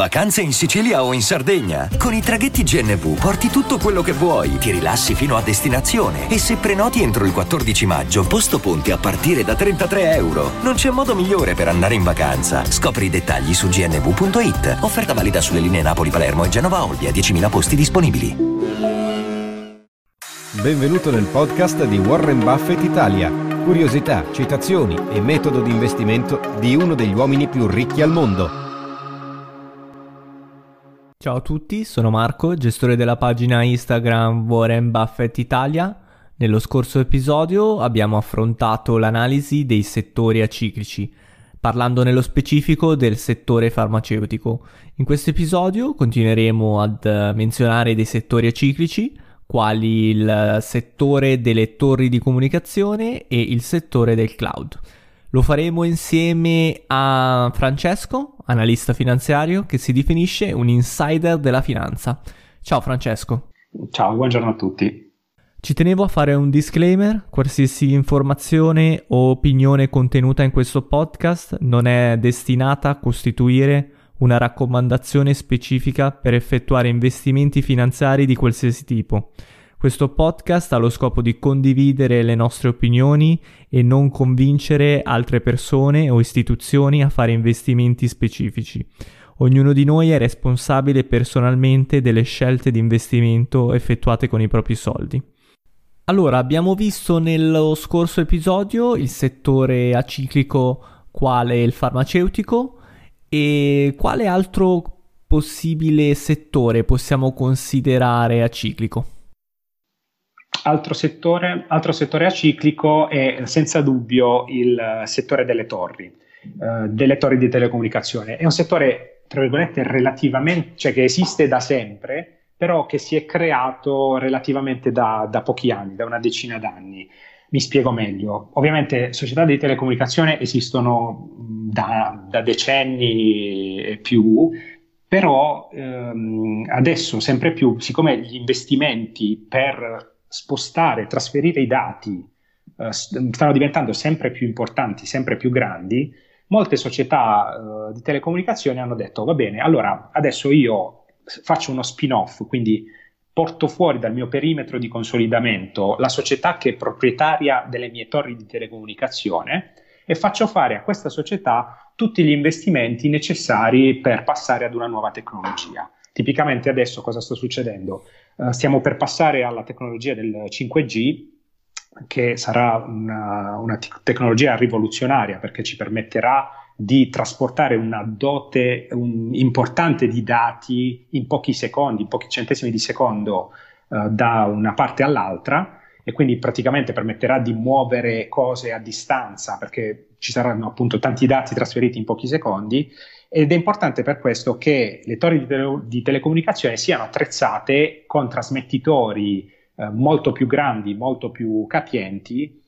Vacanze in Sicilia o in Sardegna? Con i traghetti GNV porti tutto quello che vuoi, ti rilassi fino a destinazione e se prenoti entro il 14 maggio, posto ponti a partire da 33 euro. Non c'è modo migliore per andare in vacanza. Scopri i dettagli su gnv.it. Offerta valida sulle linee Napoli-Palermo e Genova-Olbia, 10.000 posti disponibili. Benvenuto nel podcast di Warren Buffett Italia. Curiosità, citazioni e metodo di investimento di uno degli uomini più ricchi al mondo. Ciao a tutti, sono Marco, gestore della pagina Instagram Warren Buffett Italia. Nello scorso episodio abbiamo affrontato l'analisi dei settori aciclici, parlando nello specifico del settore farmaceutico. In questo episodio continueremo ad menzionare dei settori aciclici, quali il settore delle torri di comunicazione e il settore del cloud. Lo faremo insieme a Francesco, analista finanziario che si definisce un insider della finanza. Ciao Francesco. Ciao, buongiorno a tutti. Ci tenevo a fare un disclaimer, qualsiasi informazione o opinione contenuta in questo podcast non è destinata a costituire una raccomandazione specifica per effettuare investimenti finanziari di qualsiasi tipo. Questo podcast ha lo scopo di condividere le nostre opinioni e non convincere altre persone o istituzioni a fare investimenti specifici. Ognuno di noi è responsabile personalmente delle scelte di investimento effettuate con i propri soldi. Allora, abbiamo visto nello scorso episodio il settore aciclico quale il farmaceutico e quale altro possibile settore possiamo considerare aciclico? Altro settore, altro settore aciclico è senza dubbio il settore delle torri, eh, delle torri di telecomunicazione. È un settore, tra virgolette, relativamente, cioè che esiste da sempre, però che si è creato relativamente da, da pochi anni, da una decina d'anni. Mi spiego meglio. Ovviamente società di telecomunicazione esistono da, da decenni e più, però ehm, adesso sempre più, siccome gli investimenti per spostare, trasferire i dati uh, stanno diventando sempre più importanti, sempre più grandi, molte società uh, di telecomunicazioni hanno detto va bene, allora adesso io faccio uno spin-off, quindi porto fuori dal mio perimetro di consolidamento la società che è proprietaria delle mie torri di telecomunicazione e faccio fare a questa società tutti gli investimenti necessari per passare ad una nuova tecnologia. Tipicamente adesso cosa sta succedendo? Uh, stiamo per passare alla tecnologia del 5G, che sarà una, una te- tecnologia rivoluzionaria perché ci permetterà di trasportare una dote un, importante di dati in pochi secondi, in pochi centesimi di secondo uh, da una parte all'altra e quindi praticamente permetterà di muovere cose a distanza perché ci saranno appunto tanti dati trasferiti in pochi secondi ed è importante per questo che le torri di, tele- di telecomunicazione siano attrezzate con trasmettitori eh, molto più grandi, molto più capienti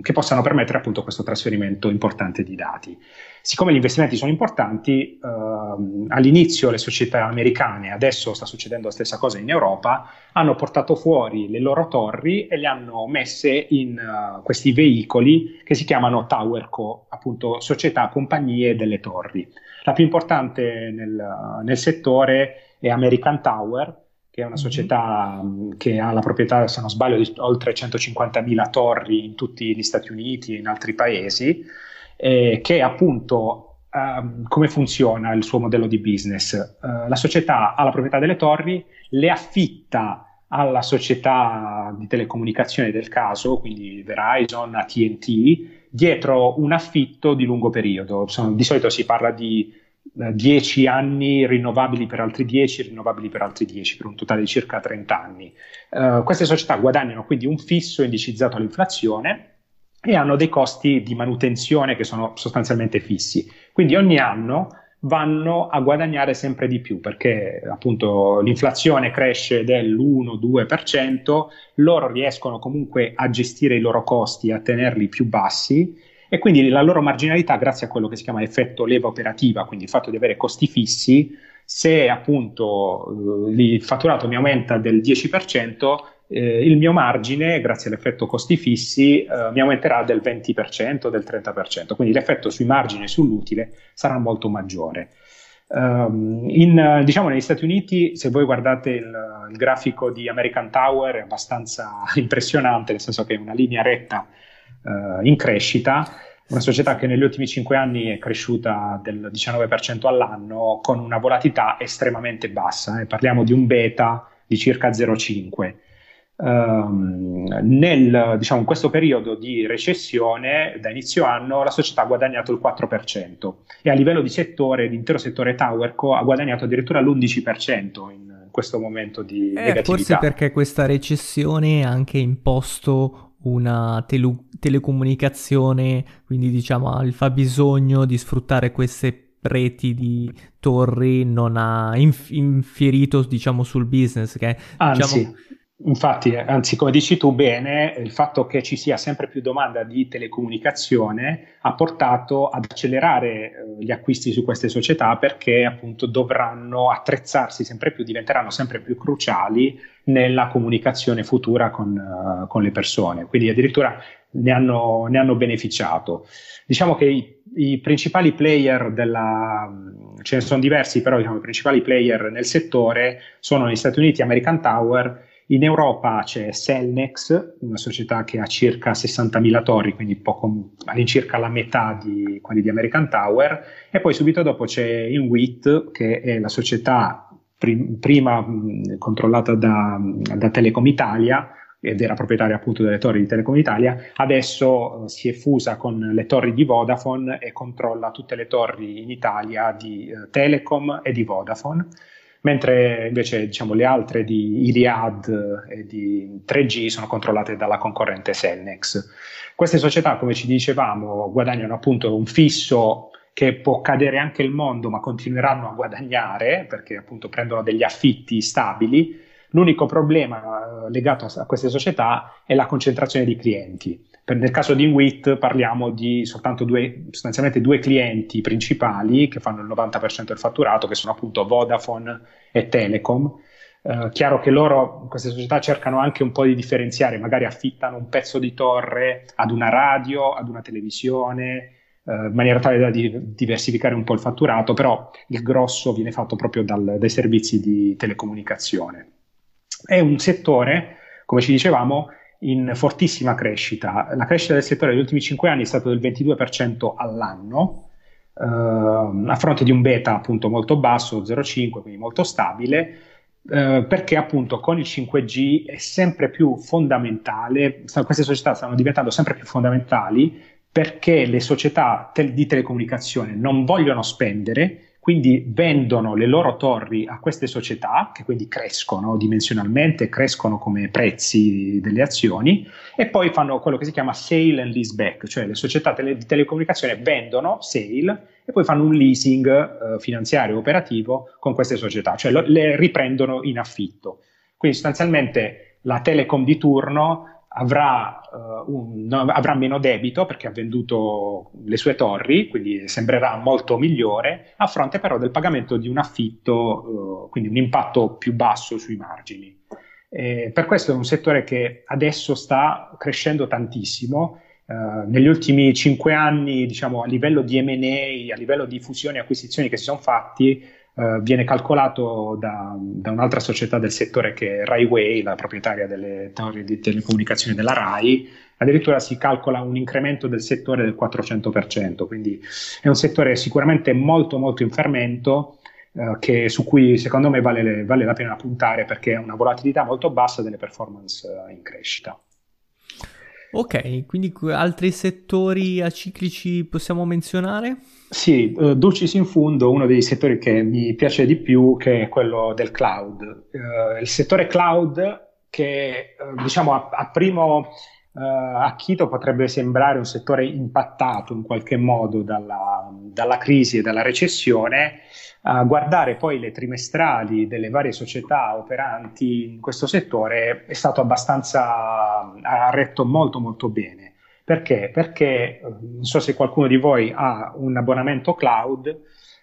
che possano permettere appunto questo trasferimento importante di dati. Siccome gli investimenti sono importanti, uh, all'inizio le società americane, adesso sta succedendo la stessa cosa in Europa, hanno portato fuori le loro torri e le hanno messe in uh, questi veicoli che si chiamano Tower Co, appunto società, compagnie delle torri. La più importante nel, nel settore è American Tower, che è una mhm. società mm-hmm. che ha la proprietà, se non sbaglio, di oltre 150.000 torri in tutti gli Stati Uniti e in altri paesi, eh, che appunto Um, come funziona il suo modello di business? Uh, la società ha la proprietà delle torri, le affitta alla società di telecomunicazione del caso, quindi Verizon, ATT, dietro un affitto di lungo periodo. Sono, di solito si parla di 10 anni rinnovabili per altri 10, rinnovabili per altri 10, per un totale di circa 30 anni. Uh, queste società guadagnano quindi un fisso indicizzato all'inflazione e hanno dei costi di manutenzione che sono sostanzialmente fissi. Quindi ogni anno vanno a guadagnare sempre di più perché appunto l'inflazione cresce dell'1-2%, loro riescono comunque a gestire i loro costi, a tenerli più bassi e quindi la loro marginalità, grazie a quello che si chiama effetto leva operativa, quindi il fatto di avere costi fissi, se appunto eh, il fatturato mi aumenta del 10%, eh, il mio margine, grazie all'effetto costi fissi, eh, mi aumenterà del 20%, del 30%, quindi l'effetto sui margini e sull'utile sarà molto maggiore. Um, in, diciamo, negli Stati Uniti, se voi guardate il, il, grafico di American Tower, è abbastanza impressionante, nel senso che è una linea retta uh, in crescita, una società che negli ultimi cinque anni è cresciuta del 19% all'anno con una volatilità estremamente bassa, eh. parliamo di un beta di circa 0,5. Um, nel, diciamo, in questo periodo di recessione, da inizio anno, la società ha guadagnato il 4% e a livello di settore, l'intero settore Towerco ha guadagnato addirittura l'11% in questo momento di eh, negatività. Forse perché questa recessione ha anche imposto una tele- telecomunicazione, quindi diciamo il fabbisogno di sfruttare queste reti di torri non ha inf- infierito diciamo sul business che Anzi, diciamo, Infatti, anzi, come dici tu bene, il fatto che ci sia sempre più domanda di telecomunicazione ha portato ad accelerare eh, gli acquisti su queste società perché appunto dovranno attrezzarsi sempre più, diventeranno sempre più cruciali nella comunicazione futura con, uh, con le persone. Quindi addirittura ne hanno, ne hanno beneficiato. Diciamo che i, i, principali player della, ce ne sono diversi, però diciamo, i principali player nel settore sono negli Stati Uniti American Tower in Europa c'è Cellnex, una società che ha circa 60.000 torri, quindi poco, all'incirca la metà di quelli di American Tower, e poi subito dopo c'è Inwit, che è la società prim- prima mh, controllata da, da, Telecom Italia, ed era proprietaria appunto delle torri di Telecom Italia, adesso uh, si è fusa con le torri di Vodafone e controlla tutte le torri in Italia di uh, Telecom e di Vodafone mentre invece diciamo, le altre di Iliad e di 3G sono controllate dalla concorrente Cellnex. Queste società, come ci dicevamo, guadagnano appunto un fisso che può cadere anche il mondo, ma continueranno a guadagnare perché appunto prendono degli affitti stabili. L'unico problema eh, legato a queste società è la concentrazione di clienti. Per, nel caso di Inwit parliamo di soltanto due, sostanzialmente due clienti principali che fanno il 90% del fatturato, che sono appunto Vodafone e Telecom. Uh, chiaro che loro, queste società, cercano anche un po' di differenziare, magari affittano un pezzo di torre ad una radio, ad una televisione, uh, in maniera tale da di- diversificare un po' il fatturato, però il grosso viene fatto proprio dal, dai servizi di telecomunicazione. È un settore, come ci dicevamo, in fortissima crescita. La crescita del settore negli ultimi 5 anni è stata del 22% all'anno, eh, a fronte di un beta appunto molto basso, 0,5, quindi molto stabile, eh, perché appunto con il 5G è sempre più fondamentale, queste società stanno diventando sempre più fondamentali perché le società te- di telecomunicazione non vogliono spendere quindi vendono le loro torri a queste società che quindi crescono dimensionalmente, crescono come prezzi delle azioni e poi fanno quello che si chiama sale and lease back, cioè le società tele- di telecomunicazione vendono sale e poi fanno un leasing eh, finanziario operativo con queste società, cioè lo- le riprendono in affitto. Quindi sostanzialmente la telecom di turno avrà, uh, un, no, avrà, meno debito perché ha venduto le sue torri, quindi sembrerà molto migliore, a fronte però del pagamento di un affitto, uh, quindi un impatto più basso sui margini. E per questo è un settore che adesso sta crescendo tantissimo. Uh, negli ultimi cinque anni, diciamo, a livello di MA, a livello di fusioni e acquisizioni che si sono fatti, Uh, viene calcolato da, da, un'altra società del settore che è Raiway, la proprietaria delle torri di telecomunicazioni della RAI, addirittura si calcola un incremento del settore del 400%, quindi è un settore sicuramente molto molto in fermento uh, che, su cui secondo me vale, vale, la pena puntare perché ha una volatilità molto bassa delle performance uh, in crescita. Ok, quindi altri settori aciclici possiamo menzionare? Sì, uh, Dulcis in Fundo, uno dei settori che mi piace di più, che è quello del cloud. Uh, il settore cloud che, uh, diciamo, a, a primo uh, acchito potrebbe sembrare un settore impattato in qualche modo dalla, dalla crisi e dalla recessione, a guardare poi le trimestrali delle varie società operanti in questo settore è stato abbastanza, ha retto molto molto bene. Perché? Perché non so se qualcuno di voi ha un abbonamento cloud,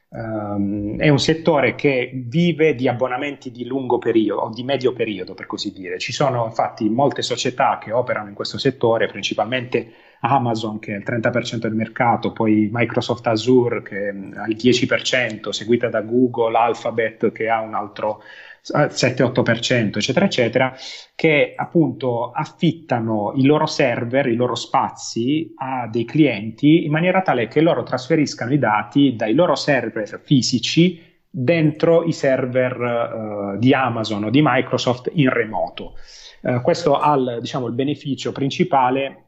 um, è un settore che vive di abbonamenti di lungo periodo di medio periodo, per così dire. Ci sono infatti molte società che operano in questo settore, principalmente Amazon che è il 30% del mercato, poi Microsoft Azure che ha il 10%, seguita da Google, Alphabet che ha un altro 7-8%, eccetera, eccetera, che appunto affittano i loro server, i loro spazi a dei clienti in maniera tale che loro trasferiscano i dati dai loro server fisici dentro i server uh, di Amazon o di Microsoft in remoto. Uh, questo ha il, diciamo, il beneficio principale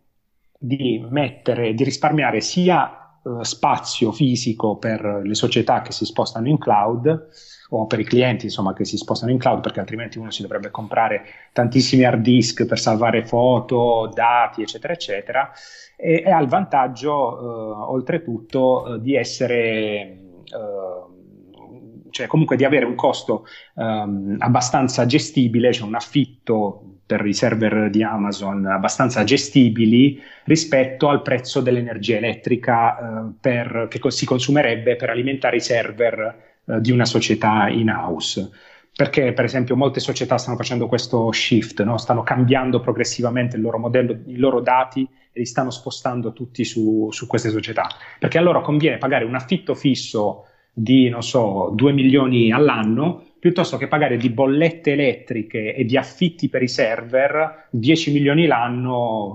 di mettere, di risparmiare sia uh, spazio fisico per le società che si spostano in cloud, o per i clienti insomma, che si spostano in cloud perché altrimenti uno si dovrebbe comprare tantissimi hard disk per salvare foto, dati eccetera eccetera. E, e ha il vantaggio eh, oltretutto eh, di essere eh, cioè comunque di avere un costo um, abbastanza gestibile, cioè un affitto per i server di Amazon abbastanza gestibili rispetto al prezzo dell'energia elettrica uh, per, che si consumerebbe per alimentare i server eh, di una società in house. Perché, per esempio, molte società stanno facendo questo shift, no? stanno cambiando progressivamente il loro modello, i loro dati e li stanno spostando tutti su, su queste società. Perché a loro conviene pagare un affitto fisso di, non so, 2 milioni all'anno piuttosto che pagare di bollette elettriche e di affitti per i server 10 milioni l'anno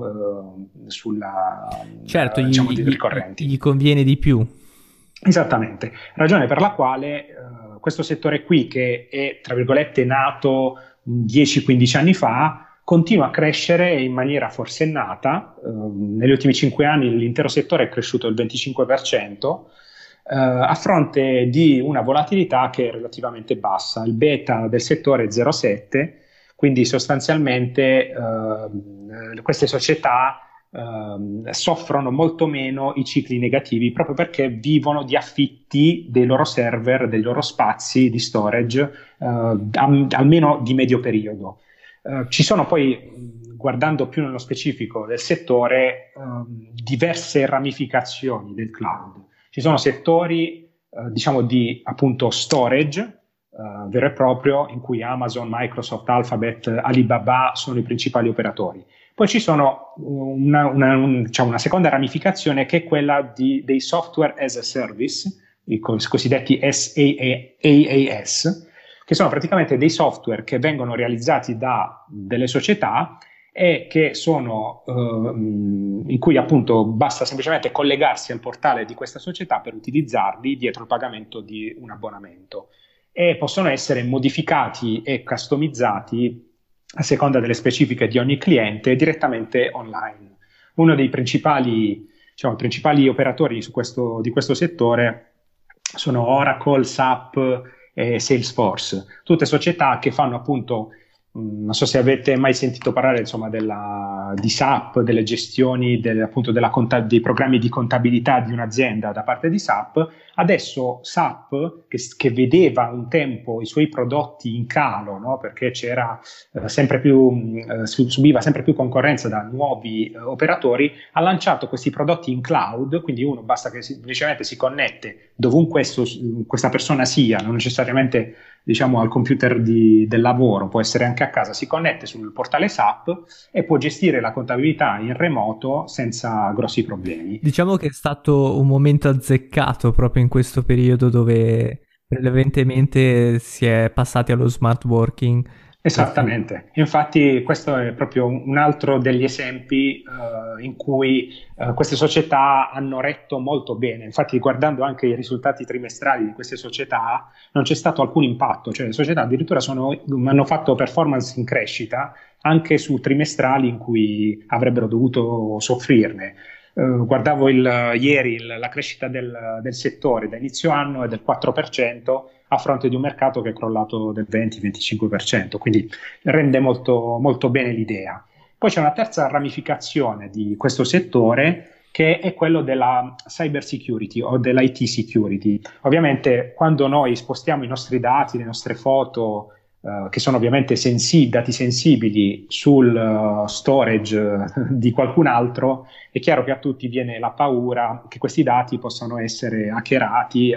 eh, sulla certo, diciamo, gli, ricorrenti. Gli conviene di più. Esattamente, ragione per la quale eh, questo settore qui, che è tra virgolette nato 10-15 anni fa, continua a crescere in maniera forsennata. Eh, negli ultimi 5 anni l'intero settore è cresciuto del 25%. Eh, a fronte di una volatilità che è relativamente bassa. Il beta del settore è 0,7, quindi sostanzialmente uh, queste società Ehm, soffrono molto meno i cicli negativi proprio perché vivono di affitti dei loro server, dei loro spazi di storage, uh, am- almeno di medio periodo. Uh, ci sono poi, guardando più nello specifico del settore, ehm, diverse ramificazioni del cloud. Ci sono settori, diciamo, di appunto storage, Uh, vero e proprio in cui Amazon, Microsoft, Alphabet, Alibaba sono i principali operatori. Poi ci sono una, una, un, diciamo una seconda ramificazione che è quella di, dei software as a service, i cosiddetti SaaS, che sono praticamente dei software che vengono realizzati da delle società e che sono uh, in cui appunto basta semplicemente collegarsi al portale di questa società per utilizzarli dietro il pagamento di un abbonamento e possono essere modificati e customizzati a seconda delle specifiche di ogni cliente direttamente online. Uno dei principali, diciamo, principali operatori questo, di questo settore sono Oracle, SAP e Salesforce, tutte società che fanno appunto non so se avete mai sentito parlare insomma, della, di SAP, delle gestioni del, appunto, conta- dei programmi di contabilità di un'azienda da parte di SAP. Adesso SAP, che, che vedeva un tempo i suoi prodotti in calo, no? perché eh, sempre più, mm, eh, subiva sempre più concorrenza da nuovi eh, operatori, ha lanciato questi prodotti in cloud, quindi uno basta che semplicemente si connette dovunque questo, questa persona sia, non necessariamente diciamo, al computer di, del lavoro, può essere anche a casa, si connette sul portale SAP e può gestire la contabilità in remoto senza grossi problemi. Diciamo che è stato un momento azzeccato proprio in questo periodo dove prevalentemente si è passati allo smart working Esattamente, infatti questo è proprio un altro degli esempi uh, in cui uh, queste società hanno retto molto bene, infatti guardando anche i risultati trimestrali di queste società non c'è stato alcun impatto, cioè le società addirittura sono, hanno fatto performance in crescita anche su trimestrali in cui avrebbero dovuto soffrirne. Uh, guardavo il, ieri il, la crescita del, del settore da inizio anno è del 4%, a fronte di un mercato che è crollato del 20-25%, quindi rende molto, molto bene l'idea. Poi c'è una terza ramificazione di questo settore che è quello della cyber security o dell'IT security. Ovviamente quando noi spostiamo i nostri dati, le nostre foto, eh, che sono ovviamente sensi- dati sensibili sul uh, storage uh, di qualcun altro, è chiaro che a tutti viene la paura che questi dati possano essere hackerati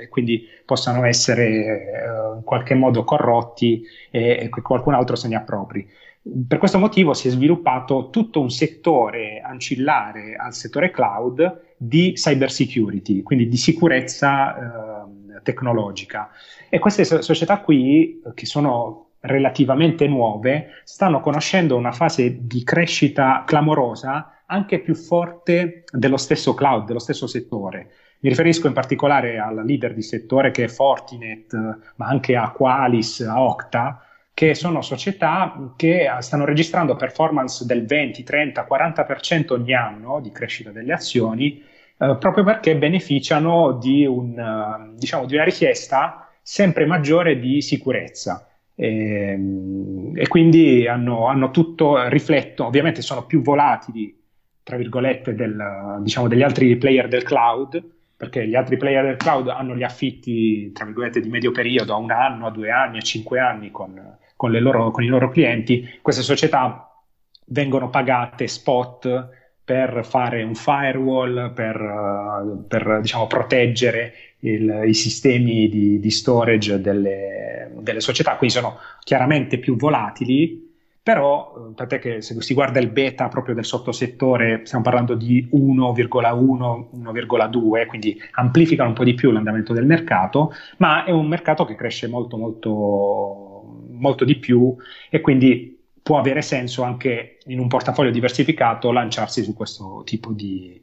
e quindi possano essere in qualche modo corrotti e, e qualcun altro se ne appropri. Per questo motivo si è sviluppato tutto un settore ancillare al settore cloud di cyber security, quindi di sicurezza eh, tecnologica. E queste so- società qui, che sono relativamente nuove, stanno conoscendo una fase di crescita clamorosa anche più forte dello stesso cloud, dello stesso settore. Mi riferisco in particolare alla leader di settore che è Fortinet, ma anche a Qualis, a Octa, che sono società che stanno registrando performance del 20, 30, 40% ogni anno di crescita delle azioni, eh, proprio perché beneficiano di, un, uh, diciamo, di, una richiesta sempre maggiore di sicurezza. E, ehm, e quindi hanno, hanno, tutto, riflettono, ovviamente sono più volatili, tra virgolette, del, diciamo, degli altri player del cloud, perché gli altri player del cloud hanno gli affitti, tra virgolette, di medio periodo, a un anno, a due anni, a cinque anni con, con, loro, con i loro clienti. Queste società vengono pagate spot per fare un firewall, per, per diciamo, proteggere il, i sistemi di, di storage delle, delle, società, quindi sono chiaramente più volatili, però eh, tant'è che se si guarda il beta proprio del sottosettore, stiamo parlando di 1,1, 1,2, quindi amplificano un po' di più l'andamento del mercato, ma è un mercato che cresce molto molto molto di più e quindi può avere senso anche in un portafoglio diversificato lanciarsi su questo tipo di,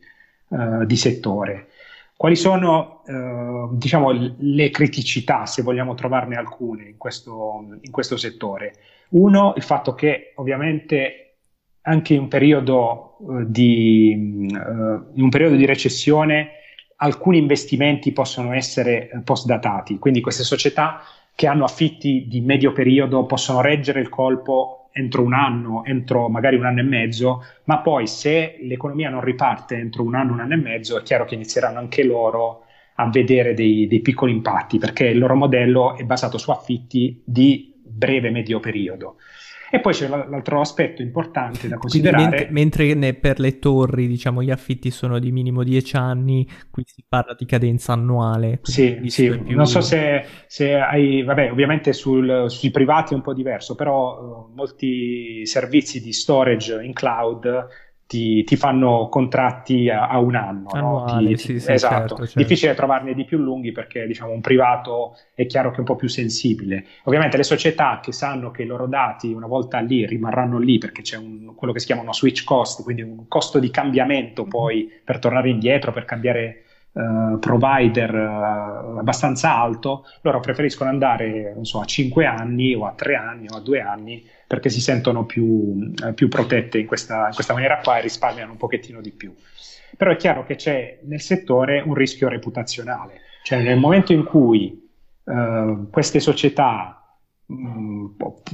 uh, di settore. Quali sono uh, diciamo, le criticità, se vogliamo trovarne alcune, in questo, in questo settore? Uno, il fatto che ovviamente anche in un periodo, uh, di, in un periodo di recessione alcuni investimenti possono essere post-datati, quindi queste società che hanno affitti di medio periodo possono reggere il colpo entro un anno, entro magari un anno e mezzo, ma poi se l'economia non riparte entro un anno, un anno e mezzo, è chiaro che inizieranno anche loro a vedere dei, dei piccoli impatti, perché il loro modello è basato su affitti di breve medio periodo. E poi c'è l'altro aspetto importante da considerare. mentre, mentre per le torri, diciamo, gli affitti sono di minimo 10 anni, qui si parla di cadenza annuale. Sì, sì. Più... non so se, se, hai, vabbè, ovviamente sul, sui privati è un po' diverso, però uh, molti servizi di storage in cloud ti, ti, fanno contratti a, a un anno. No? ti, sì, sì, esatto. Certo, certo. Difficile trovarne di più lunghi perché diciamo, un privato è chiaro che è un po' più sensibile. Ovviamente le società che sanno che i loro dati una volta lì rimarranno lì perché c'è un, quello che si chiama uno switch cost, quindi un costo di cambiamento poi per tornare indietro, per cambiare Uh, provider uh, abbastanza alto, loro preferiscono andare so, a 5 anni o a 3 anni o a 2 anni perché si sentono più, eh, più protette in questa, in questa maniera qua e risparmiano un pochettino di più. Però è chiaro che c'è nel settore un rischio reputazionale, cioè nel momento in cui uh, queste società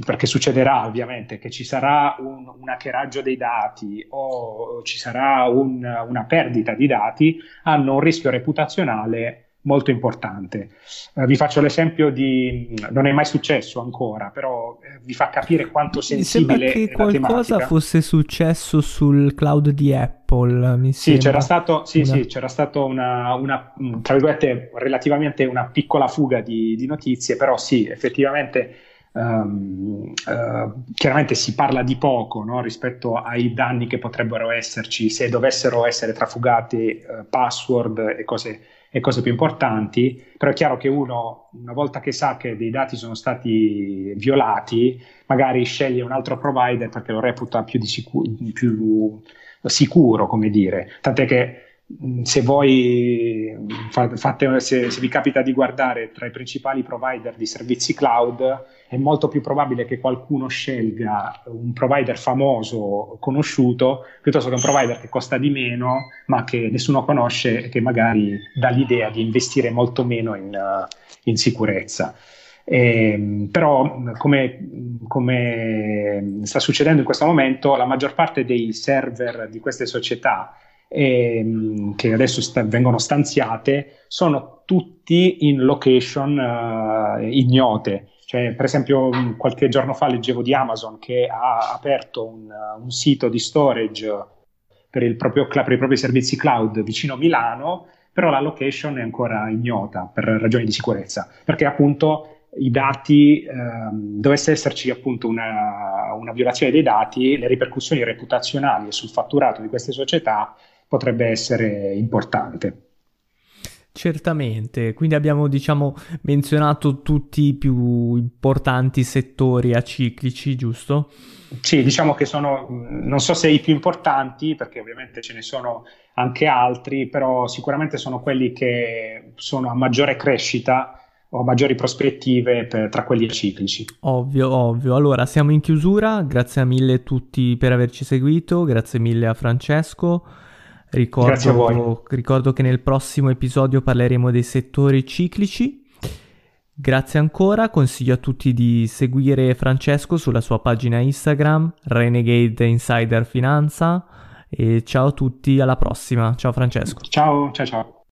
perché succederà ovviamente che ci sarà un, un hackeraggio dei dati o ci sarà un, una perdita di dati, hanno un rischio reputazionale molto importante. Uh, vi faccio l'esempio di, non è mai successo ancora, però eh, vi fa capire quanto sensibile mi sembra che qualcosa fosse successo sul cloud di Apple, mi sì, c'era stato, sì, una... sì, c'era stato una, una, tra virgolette, relativamente una piccola fuga di, di notizie, però sì, effettivamente Um, uh, chiaramente si parla di poco no, rispetto ai danni che potrebbero esserci se dovessero essere trafugati uh, password e cose e cose più importanti, però è chiaro che uno, una volta che sa che dei dati sono stati violati, magari sceglie un altro provider perché lo reputa più, sicuro, più sicuro, come dire. Tant'è che se voi fate, se, se, vi capita di guardare tra i principali provider di servizi cloud, è molto più probabile che qualcuno scelga un provider famoso, conosciuto, piuttosto che un provider che costa di meno, ma che nessuno conosce e che magari dà l'idea di investire molto meno in, uh, in sicurezza. Eh, però, come, come sta succedendo in questo momento, la maggior parte dei server di queste società ehm, che adesso sta- vengono stanziate sono tutti in location uh, ignote. Cioè, per esempio, qualche giorno fa leggevo di Amazon che ha aperto un, un sito di storage per, proprio, per, i propri servizi cloud vicino a Milano, però la location è ancora ignota per ragioni di sicurezza, perché appunto i dati, ehm, dovesse esserci appunto una, una violazione dei dati, le ripercussioni reputazionali sul fatturato di queste società potrebbe essere importante. Certamente, quindi abbiamo diciamo menzionato tutti i più importanti settori aciclici, giusto? Sì, diciamo che sono, non so se i più importanti, perché ovviamente ce ne sono anche altri, però sicuramente sono quelli che sono a maggiore crescita o maggiori prospettive per, tra quelli aciclici. Ovvio, ovvio. Allora, siamo in chiusura, grazie mille a tutti per averci seguito, grazie mille a Francesco. Ricordo, ricordo che nel prossimo episodio parleremo dei settori ciclici. Grazie ancora, consiglio a tutti di seguire Francesco sulla sua pagina Instagram, Renegade Insider Finanza. E ciao a tutti, alla prossima. Ciao Francesco. Ciao, ciao, ciao.